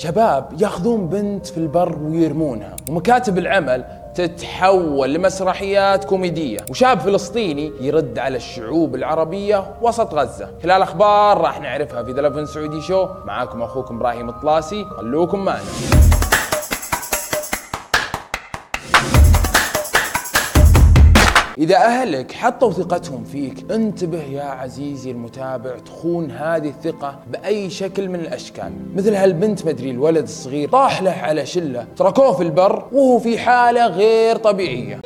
شباب ياخذون بنت في البر ويرمونها ومكاتب العمل تتحول لمسرحيات كوميدية وشاب فلسطيني يرد على الشعوب العربية وسط غزة. خلال أخبار راح نعرفها في ذا سعودي شو معاكم أخوكم إبراهيم الطلاسي خلوكم معنا. إذا أهلك حطوا ثقتهم فيك انتبه يا عزيزي المتابع تخون هذه الثقة بأي شكل من الأشكال. مثل هالبنت مدري الولد الصغير طاح له على شلة تركوه في البر وهو في حالة غير طبيعية.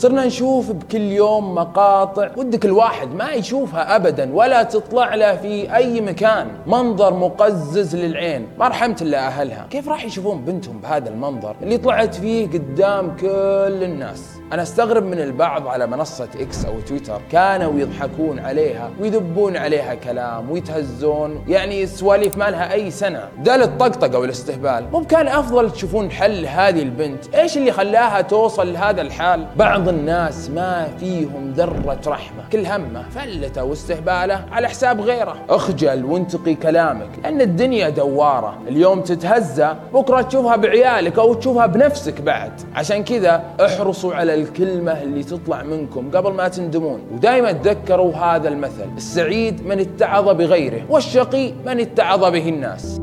صرنا نشوف بكل يوم مقاطع ودك الواحد ما يشوفها ابدا ولا تطلع له في أي مكان. منظر مقزز للعين. ما رحمت إلا أهلها. كيف راح يشوفون بنتهم بهذا المنظر اللي طلعت فيه قدام كل الناس؟ أنا أستغرب من البعض على منصة إكس أو تويتر. كانوا يضحكون عليها ويذبون عليها كلام ويتهزون. يعني سواليف ما لها أي سنة. ده للطقطقة والاستهبال. مو كان أفضل تشوفون حال هذه البنت. إيش اللي خلاها توصل لهذا الحال؟ بعض الناس ما فيهم ذرة رحمة كل همه فلته واستهباله على حساب غيره. اخجل وانتقي كلامك لأن الدنيا دوارة. اليوم تتهزى بكرة تشوفها بعيالك أو تشوفها بنفسك بعد. عشان كذا احرصوا على الكلمة اللي تطلع منكم قبل ما تندمون. ودائما تذكروا هذا المثل السعيد من اتعظ بغيره والشقي من اتعظ به الناس.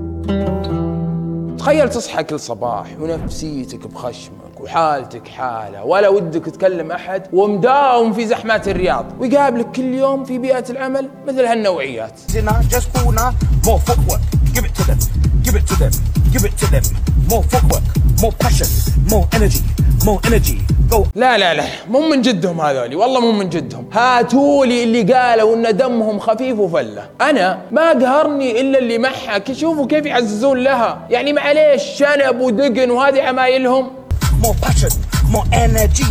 تخيل تصحى كل صباح ونفسيتك بخشمك وحالتك حالة. ولا ودك تكلم أحد. ومداوم في زحمات الرياض. ويقابلك كل يوم في بيئة العمل مثل هالنوعيات. لا لا لا. مو من جدهم هذولي. والله مو من جدهم. هاتوا لي اللي قالوا إن دمهم خفيف وفلة. أنا ما قهرني إلا اللي محك. شوفوا كيف يعززون لها. يعني معليش شنب ودقن وهذه عمايلهم. مو passion مو energy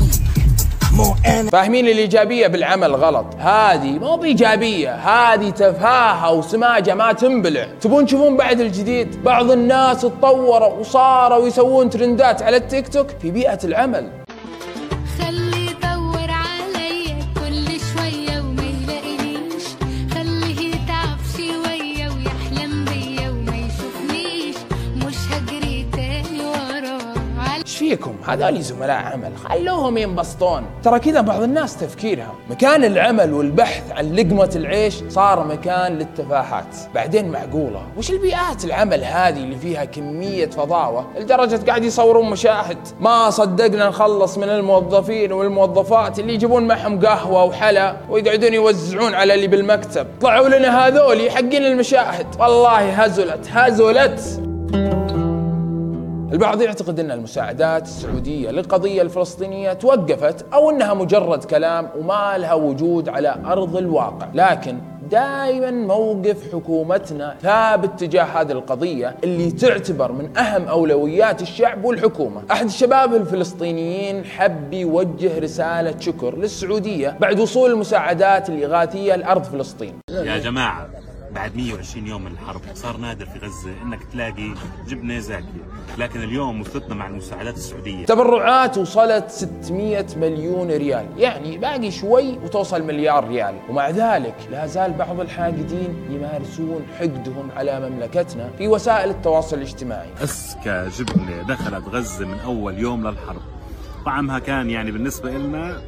فاهمين الإيجابية بالعمل غلط. هذه مو بإيجابية هذه تفاهة وسماجة ما تنبلع. تبون تشوفون بعد الجديد؟ بعض الناس تطوروا وصاروا يسوون ترندات على التيك توك في بيئة العمل. فيكم هذول زملاء عمل. خلوهم ينبسطون. ترى كذا بعض الناس تفكيرها مكان العمل والبحث عن لقمة العيش صار مكان للتفاهات. بعدين معقولة. وش البيئات العمل هذه اللي فيها كمية فضاوة لدرجة قاعد يصورون مشاهد. ما صدقنا نخلص من الموظفين والموظفات اللي يجيبون معهم قهوة وحلا ويقعدون يوزعون على اللي بالمكتب. طلعوا لنا هذولي حقين المشاهد. والله هزلت هزلت. البعض يعتقد أن المساعدات السعودية للقضية الفلسطينية توقفت أو أنها مجرد كلام وما لها وجود على أرض الواقع. لكن دائما موقف حكومتنا ثابت تجاه هذه القضية اللي تعتبر من أهم أولويات الشعب والحكومة. أحد الشباب الفلسطينيين حب يوجه رسالة شكر للسعودية بعد وصول المساعدات الإغاثية لأرض فلسطين. يا جماعة بعد 120 يوم من الحرب صار نادر في غزة إنك تلاقي جبنة زاكية. لكن اليوم وصلتنا مع المساعدات السعودية. تبرعات وصلت 600 مليون ريال. يعني باقي شوي وتوصل مليار ريال. ومع ذلك لا زال بعض الحاقدين يمارسون حقدهم على مملكتنا في وسائل التواصل الاجتماعي. أسكى جبنة دخلت غزة من أول يوم للحرب. طعمها كان يعني بالنسبة لنا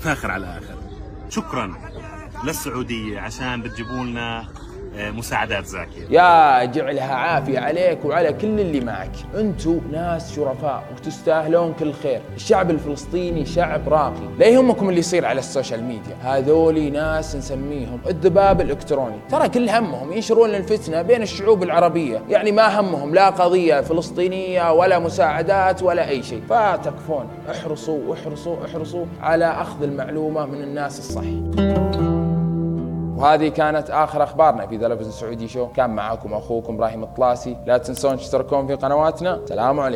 فاخر على الآخر شكرا للسعودية عشان بتجيبوا لنا مساعدات زاكية. يا جعلها عافية عليك وعلى كل اللي معك. انتو ناس شرفاء وتستاهلون كل خير. الشعب الفلسطيني شعب راقي. لا يهمكم اللي يصير على السوشيال ميديا. هذولي ناس نسميهم الذباب الإلكتروني. ترى كل همهم ينشرون الفتنة بين الشعوب العربية. يعني ما همهم لا قضية فلسطينية ولا مساعدات ولا أي شيء. فتكفون احرصوا احرصوا احرصوا على أخذ المعلومة من الناس الصح وهذه كانت آخر أخبارنا في ذا السعودي شو. كان معاكم أخوكم إبراهيم الطلاسي. لا تنسون تشتركون في قنواتنا. سلام عليكم.